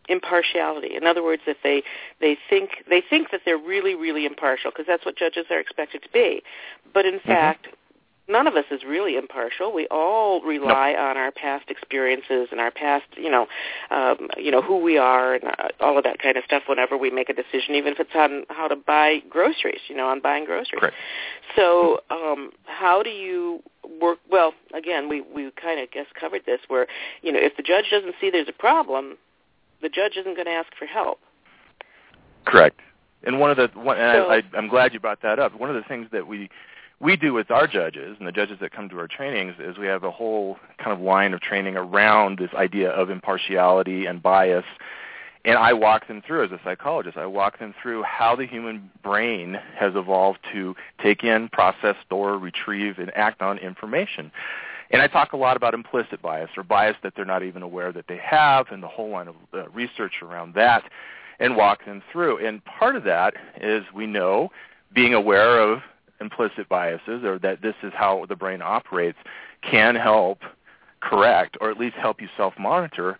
impartiality. In other words, if they they think they think that they're really really impartial because that's what judges are expected to be, but in mm-hmm. fact none of us is really impartial. We all rely on our past experiences and our past, you know, um, you know who we are and uh, all of that kind of stuff. Whenever we make a decision, even if it's on how to buy groceries, you know, on buying groceries. Correct. So, um, how do you work? Well, again, we we kind of guess covered this, where you know, if the judge doesn't see there's a problem, the judge isn't going to ask for help. Correct. And one of the one, and so, I, I, I'm glad you brought that up. One of the things that we we do with our judges and the judges that come to our trainings is we have a whole kind of line of training around this idea of impartiality and bias. And I walk them through as a psychologist. I walk them through how the human brain has evolved to take in, process, store, retrieve, and act on information. And I talk a lot about implicit bias or bias that they're not even aware that they have and the whole line of uh, research around that and walk them through. And part of that is we know being aware of implicit biases or that this is how the brain operates can help correct or at least help you self-monitor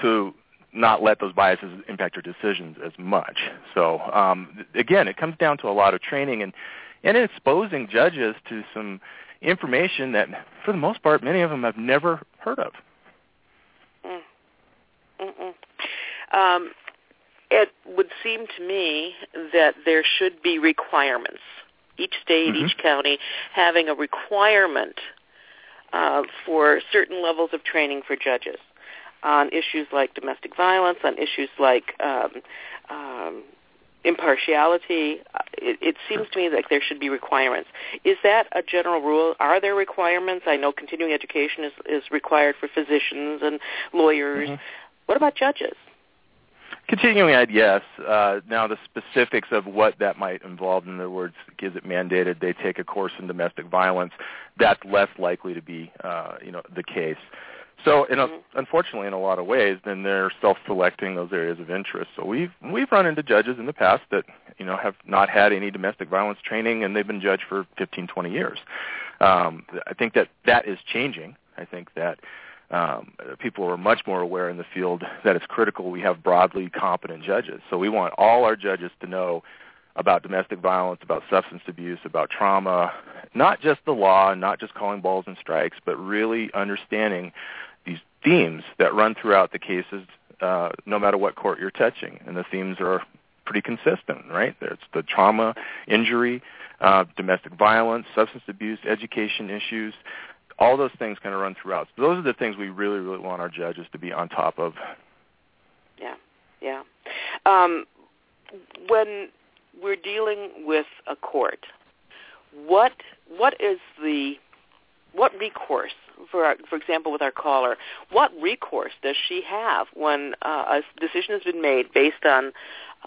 to not let those biases impact your decisions as much. So um, again, it comes down to a lot of training and, and exposing judges to some information that, for the most part, many of them have never heard of. Mm. Um, it would seem to me that there should be requirements each state, mm-hmm. each county having a requirement uh, for certain levels of training for judges on issues like domestic violence, on issues like um, um, impartiality. Uh, it, it seems to me like there should be requirements. Is that a general rule? Are there requirements? I know continuing education is, is required for physicians and lawyers. Mm-hmm. What about judges? Continuing ed, yes. Uh, now the specifics of what that might involve, in other words, is it mandated they take a course in domestic violence? That's less likely to be, uh, you know, the case. So, in a, mm-hmm. unfortunately, in a lot of ways, then they're self-selecting those areas of interest. So we've we've run into judges in the past that you know have not had any domestic violence training, and they've been judged for 15, 20 years. Um, I think that that is changing. I think that um, people are much more aware in the field that it's critical we have broadly competent judges. So we want all our judges to know about domestic violence, about substance abuse, about trauma, not just the law, not just calling balls and strikes, but really understanding these themes that run throughout the cases, uh, no matter what court you're touching. And the themes are pretty consistent, right? There's the trauma, injury, uh, domestic violence, substance abuse, education issues. All those things kind of run throughout. So those are the things we really, really want our judges to be on top of. Yeah, yeah. Um, when we're dealing with a court, what what is the what recourse for our, for example with our caller what recourse does she have when uh, a decision has been made based on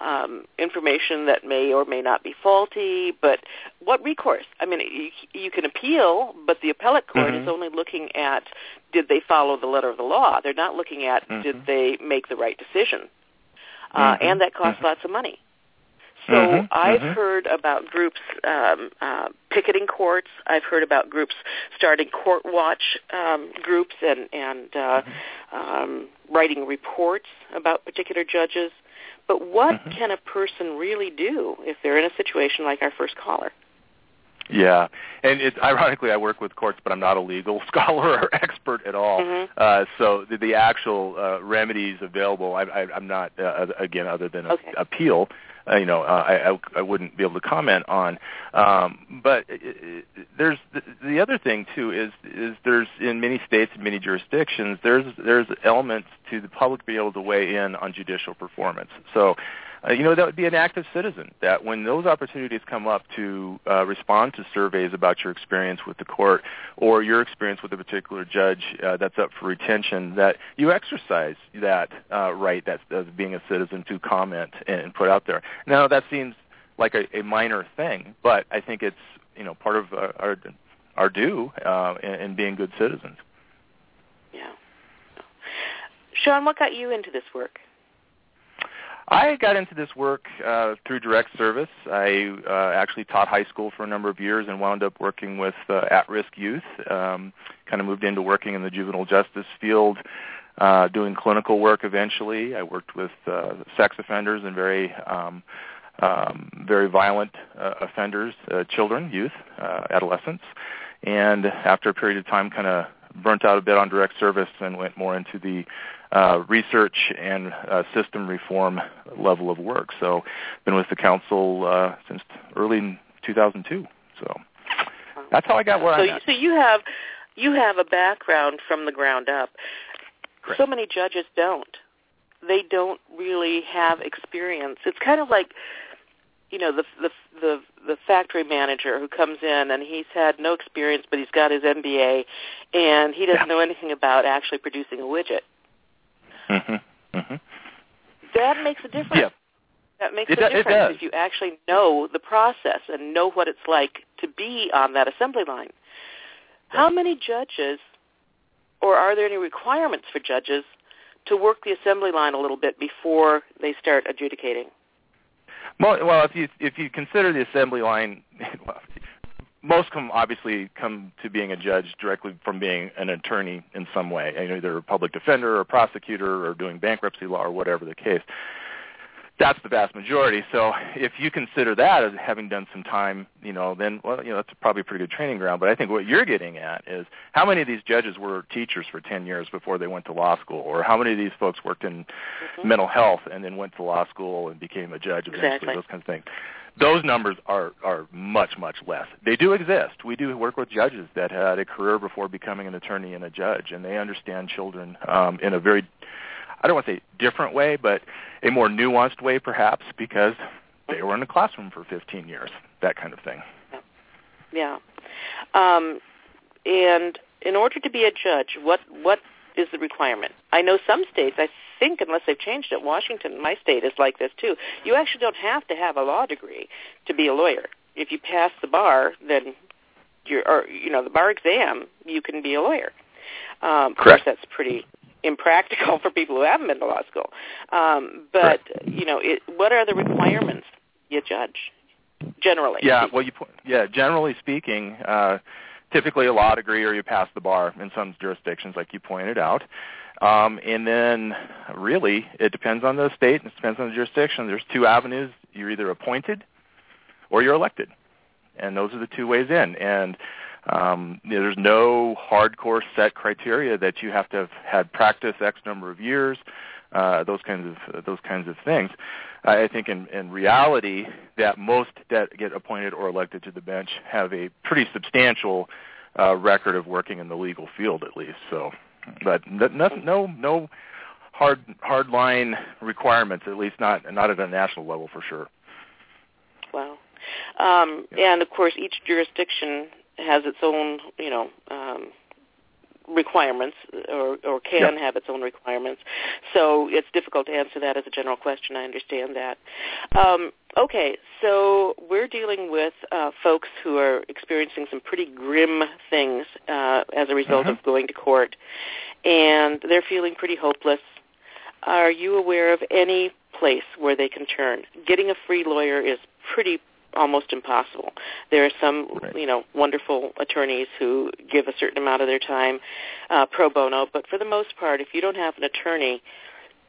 um, information that may or may not be faulty but what recourse i mean you, you can appeal but the appellate court mm-hmm. is only looking at did they follow the letter of the law they're not looking at mm-hmm. did they make the right decision uh, mm-hmm. and that costs Mm-hmm. lots of money so Mhm, I've mhm. heard about groups um, uh, picketing courts. I've heard about groups starting court watch um, groups and and uh, um, writing reports about particular judges. But what Mhm. can a person really do if they're in a situation like our first caller? Yeah, and it's ironically I work with courts, but I'm not a legal scholar or expert at all. Mhm. Uh, so the, the actual uh, remedies available, I, I, I'm not uh, again other than a, Okay. appeal. Uh, you know, uh, I, I, I wouldn't be able to comment on. Um, but it, it, there's the, the other thing too is is there's in many states and many jurisdictions there's there's elements to the public being able to weigh in on judicial performance. So uh, you know, that would be an active citizen. That when those opportunities come up to uh, respond to surveys about your experience with the court or your experience with a particular judge uh, that's up for retention, that you exercise that uh, right that's being a citizen to comment and put out there. Now that seems like a, a minor thing, but I think it's you know part of our our, our due uh, in, in being good citizens. Yeah. Shawn, what got you into this work? I got into this work uh, through direct service. I uh, actually taught high school for a number of years and wound up working with uh, at-risk youth. Um, kind of moved into working in the juvenile justice field, uh, doing clinical work eventually. I worked with uh, sex offenders and very um, um, very violent uh, offenders, uh, children, youth, uh, adolescents. And after a period of time, kind of burnt out a bit on direct service and went more into the uh, research and uh, system reform level of work. So, been with the council uh, since early 2002. So that's how I got where so, I'm at. So you have you have a background from the ground up. Correct. So many judges don't. They don't really have experience. It's kind of like you know the the the the factory manager who comes in and he's had no experience but he's got his MBA and he doesn't Yeah. know anything about actually producing a widget. Hmm hmm That makes a difference. Yeah. That makes It a difference if you actually know the process and know what it's like to be on that assembly line. How many judges, or are there any requirements for judges to work the assembly line a little bit before they start adjudicating? Well, well, if you if you consider the assembly line, well, most come obviously come to being a judge directly from being an attorney in some way, either a public defender or a prosecutor or doing bankruptcy law or whatever the case. That's the vast majority. So if you consider that as having done some time, you know, then well, you know, that's probably a pretty good training ground. But I think what you're getting at is how many of these judges were teachers for 10 years before they went to law school, or how many of these folks worked in Mhm. mental health and then went to law school and became a judge eventually, Exactly. those kinds of things. Those numbers are are much much less. They do exist. We do work with judges that had a career before becoming an attorney and a judge, and they understand children um, in a very I don't want to say different way, but a more nuanced way perhaps because they were in the classroom for 15 years, that kind of thing. Yeah. Um, and in order to be a judge, what what is the requirement? I know some states, I think, unless they've changed it, Washington, my state, is like this too. You actually don't have to have a law degree to be a lawyer. If you pass the bar, then you're, or you know, the bar exam, you can be a lawyer. Um, of course, Correct. that's pretty impractical for people who haven't been to law school. Um, but you know, it, what are the requirements a judge? Generally, Yeah, well, you yeah. Generally speaking, uh, typically a law degree or you pass the bar in some jurisdictions, like you pointed out. Um, and then, really, it depends on the state and it depends on the jurisdiction. There's two avenues: you're either appointed or you're elected, and those are the two ways in. And um, there's no hardcore set criteria that you have to have had practice X number of years. uh, those kinds of those kinds of things. I think in, in reality that most that get appointed or elected to the bench have a pretty substantial uh, record of working in the legal field at least. So, but no no no hard hard line requirements at least not not at a national level for sure. Wow. Um, yeah. And of course, each jurisdiction has its own, you know, um, requirements or, or can yep. have its own requirements. So it's difficult to answer that as a general question. I understand that. Um, okay, so we're dealing with uh, folks who are experiencing some pretty grim things uh, as a result uh-huh. of going to court, and they're feeling pretty hopeless. Are you aware of any place where they can turn? Getting a free lawyer is pretty almost impossible. There are some, right. you know, wonderful attorneys who give a certain amount of their time uh, pro bono, but for the most part, if you don't have an attorney,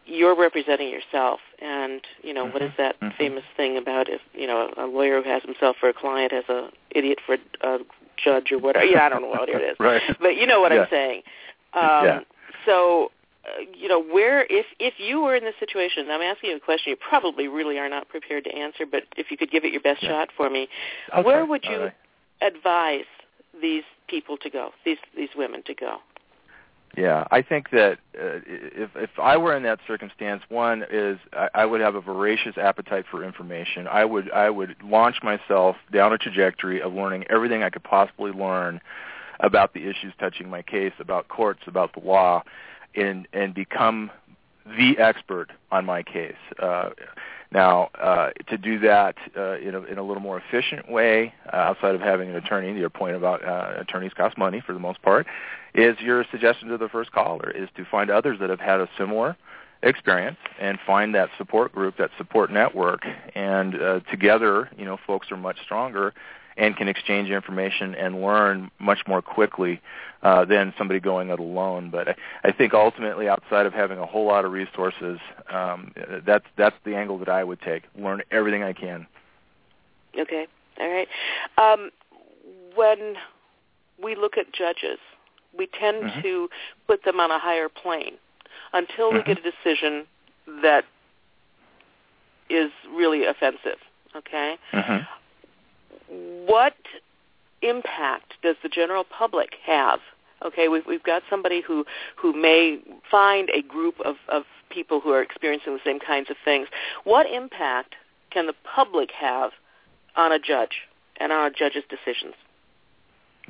you're representing yourself. And you know, mm-hmm. what is that mm-hmm. famous thing about if you know a lawyer who has himself for a client has a idiot for a judge or whatever? Yeah, I don't know what it is, right. but you know what yeah. I'm saying. Um, yeah. So you know, where if if you were in this situation, I'm asking you a question you probably really are not prepared to answer, but if you could give it your best yeah. shot for me, okay. where would you right. advise these people to go, these these women to go? Yeah, I think that uh, if if I were in that circumstance, one is I, I would have a voracious appetite for information. I would I would launch myself down a trajectory of learning everything I could possibly learn about the issues touching my case, about courts, about the law, and and become the expert on my case. Uh, now, uh, to do that uh, in, a, in a little more efficient way, uh, outside of having an attorney, your point about uh, attorneys cost money for the most part, is your suggestion to the first caller is to find others that have had a similar experience and find that support group, that support network, and uh, together, you know, folks are much stronger and can exchange information and learn much more quickly uh, than somebody going it alone. But I, I think ultimately, outside of having a whole lot of resources, um, that's that's the angle that I would take. Learn everything I can. Okay. All right. Um, when we look at judges, we tend mm-hmm. to put them on a higher plane until we mm-hmm. get a decision that is really offensive. Okay. Mm-hmm what impact does the general public have? Okay, we've, we've got somebody who, who may find a group of, of people who are experiencing the same kinds of things. What impact can the public have on a judge and on a judge's decisions?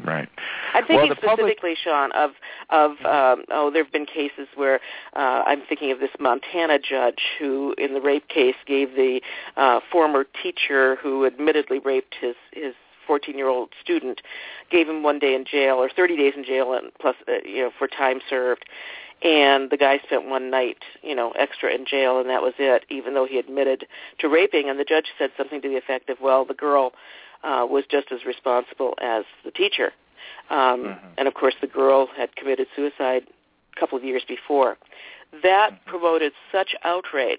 Right. I'm thinking well, specifically, public... Shawn, of of um, oh, there have been cases where uh, I'm thinking of this Montana judge who, in the rape case, gave the uh, former teacher who admittedly raped his his 14-year-old student, gave him one day in jail or 30 days in jail, and plus uh, you know for time served. And the guy spent one night, you know, extra in jail, and that was it. Even though he admitted to raping, and the judge said something to the effect of, "Well, the girl." Uh, was just as responsible as the teacher. Um, mm-hmm. And of course, the girl had committed suicide a couple of years before. That mm-hmm. promoted such outrage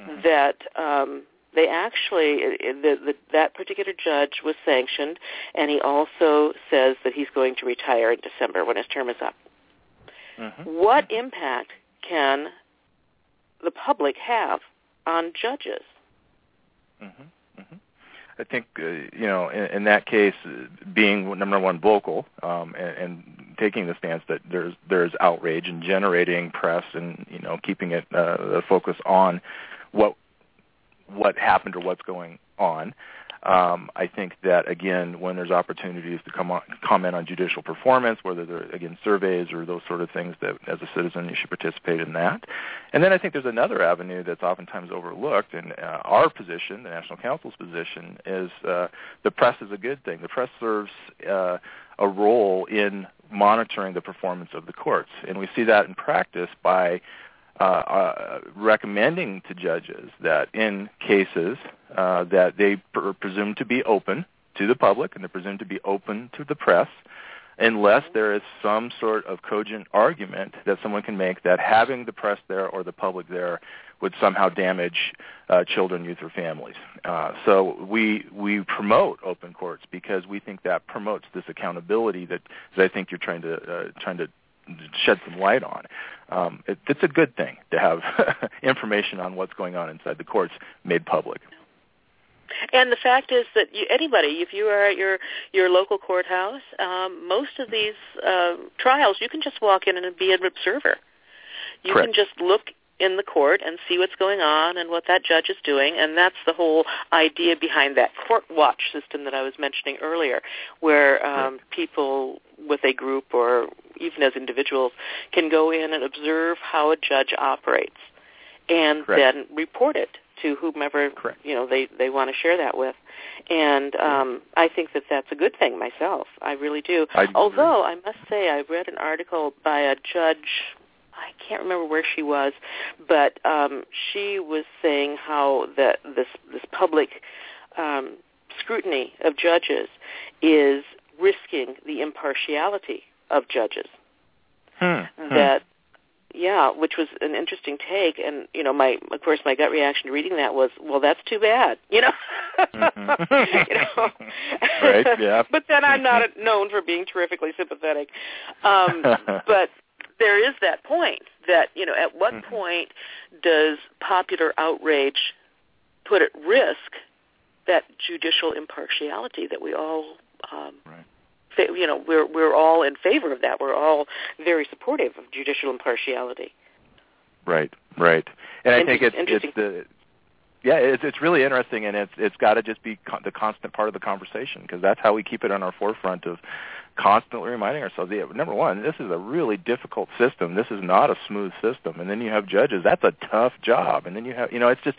mm-hmm. that um, they actually the, the, that particular judge was sanctioned, and he also says that he's going to retire in December when his term is up. Mm-hmm. What impact can the public have on judges? I think uh, you know in, in that case, being number one vocal um, and, and taking the stance that there's there's outrage and generating press and you know keeping it uh, the focus on what what happened or what's going on um, I think that again, when there's opportunities to come on, comment on judicial performance, whether they're again surveys or those sort of things, that as a citizen you should participate in that. And then I think there's another avenue that's oftentimes overlooked, and uh, our position, the National Council's position, is uh, the press is a good thing. The press serves uh, a role in monitoring the performance of the courts, and we see that in practice by uh, uh, recommending to judges that in cases uh, that they are presumed to be open to the public and they're presumed to be open to the press, unless there is some sort of cogent argument that someone can make that having the press there or the public there would somehow damage uh, children, youth, or families. Uh, so we we promote open courts because we think that promotes this accountability that, that I think you're trying to uh, trying to shed some light on. Um, it, it's a good thing to have information on what's going on inside the courts made public. And the fact is that you, anybody, if you are at your your local courthouse, um, most of these uh, trials, you can just walk in and be an observer. You Correct. can just look in the court and see what's going on and what that judge is doing, and that's the whole idea behind that court watch system that I was mentioning earlier, where um, people with a group or even as individuals can go in and observe how a judge operates, and Correct. then report it to whomever Correct. you know they they want to share that with. And um, I think that that's a good thing myself. I really do. I. Although I must say, I read an article by a judge. I can't remember where she was, but um, she was saying how that this this public um, scrutiny of judges is risking the impartiality of judges. Hmm. Hmm. That yeah, which was an interesting take, and you know, my of course my gut reaction to reading that was, well, that's too bad, you know. Mhm. you know. Right, yeah. but then I'm not known for being terrifically sympathetic. Um, but there is that point that you know, at what Mhm. point does popular outrage put at risk that judicial impartiality that we all um, Right. fa- you know we're we're all in favor of that. We're all very supportive of judicial impartiality. Right, right. And I think it's it's the yeah, it's it's really interesting, and it's it's got to just be con- the constant part of the conversation because that's how we keep it on our forefront of constantly reminding ourselves. Yeah, number one, this is a really difficult system. This is not a smooth system, and then you have judges. That's a tough job, and then you have you know it's just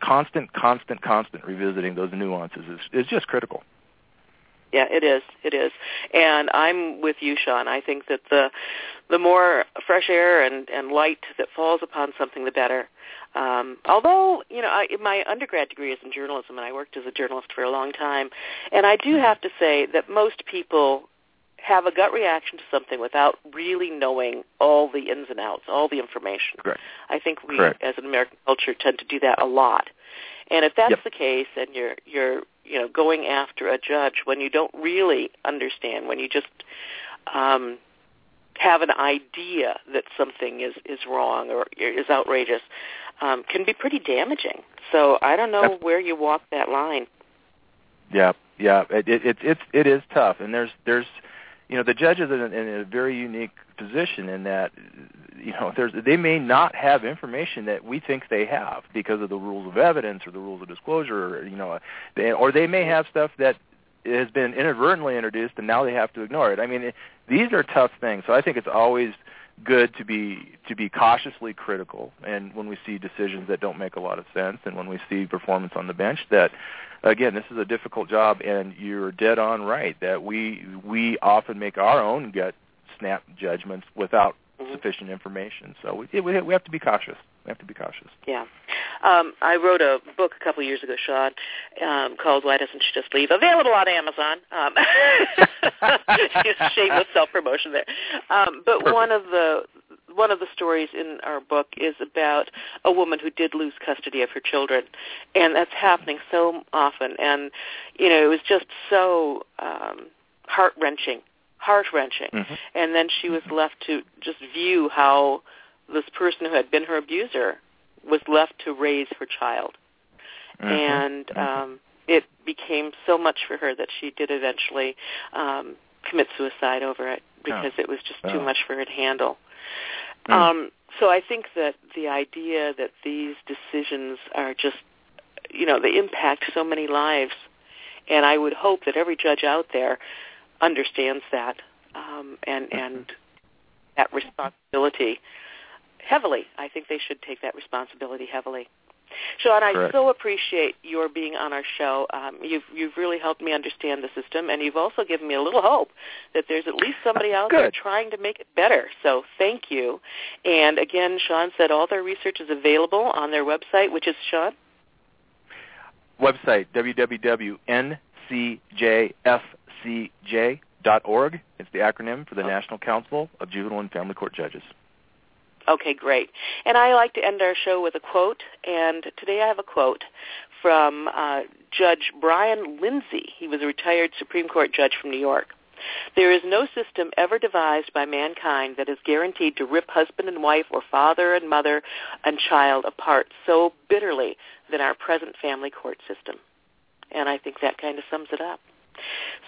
constant, constant, constant revisiting those nuances is is just critical. Yeah, it is. It is. And I'm with you, Shawn. I think that the the more fresh air and, and light that falls upon something, the better. Um, although, you know, I, my undergrad degree is in journalism, and I worked as a journalist for a long time, and I do have to say that most people have a gut reaction to something without really knowing all the ins and outs, all the information. Correct. I think we, Correct. as an American culture, tend to do that a lot. And if that's Yep. the case, and you're you're you know going after a judge when you don't really understand, when you just um, have an idea that something is is wrong or is outrageous, um, can be pretty damaging. So I don't know where you walk that line. Yeah, yeah, it it it it's it is tough, and there's there's you know the judges are in, in a very unique position in that you know there's they may not have information that we think they have because of the rules of evidence or the rules of disclosure, or, you know, they, or they may have stuff that has been inadvertently introduced and now they have to ignore it. I mean, it, these are tough things, so I think it's always good to be to be cautiously critical and when we see decisions that don't make a lot of sense and when we see performance on the bench that again this is a difficult job and you're dead on right that we we often make our own gut snap judgments without Mhm. sufficient information so we we we have to be cautious we have to be cautious Yeah. Um, I wrote a book a couple years ago, Shawn, um, called Why Doesn't She Just Leave? Available on Amazon. Um, shameless self-promotion there. Um, but Perfect. one of the one of the stories in our book is about a woman who did lose custody of her children, and that's happening so often. And you know, it was just so um, heart wrenching, heart wrenching. Mhm. And then she was left to just view how this person who had been her abuser was left to raise her child. Mhm. And Mhm. um, it became so much for her that she did eventually um, commit suicide over it because it was just too Oh. much for her to handle. Mm. Um, so I think that the idea that these decisions are just, you know, they impact so many lives, and I would hope that every judge out there understands that um, and and that responsibility heavily. I think they should take that responsibility heavily. Shawn, I Correct. so appreciate your being on our show. Um, you've you've really helped me understand the system, and you've also given me a little hope that there's at least somebody out there trying to make it better. So thank you. And again, Shawn said all their research is available on their website, which is Shawn. website www.ncjfcj.org. It's the acronym for the Oh. National Council of Juvenile and Family Court Judges. Okay, great. And I like to end our show with a quote, and today I have a quote from uh, Judge Brian Lindsay. He was a retired Supreme Court judge from New York. There is no system ever devised by mankind that is guaranteed to rip husband and wife or father and mother and child apart so bitterly than our present family court system. And I think that kind of sums it up.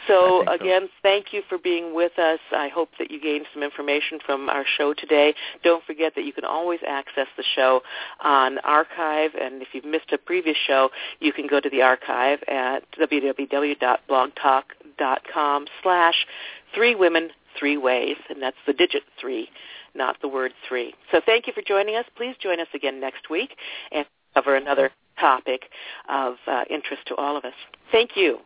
So again, so. thank you for being with us. I hope that you gained some information from our show today. Don't forget that you can always access the show on archive, and if you've missed a previous show, you can go to the archive at www.blogtalk.com slash three women three ways, and that's the digit three, not the word three. So thank you for joining us. Please join us again next week and cover another topic of uh, interest to all of us. Thank you.